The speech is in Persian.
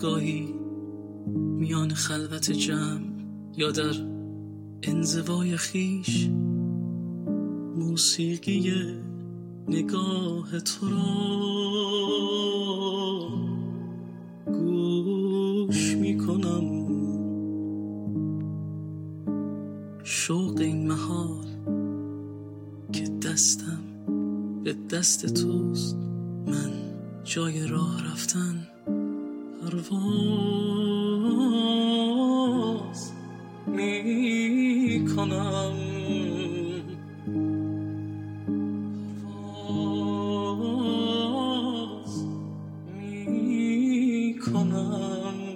گاهی میان خلوت جمع یا در انزوای خیش موسیقی نگاه تو را گوش می‌کنم. شوق این محال که دستم به دست توست من جای راه رفتن. پرواز می کنم پرواز می کنم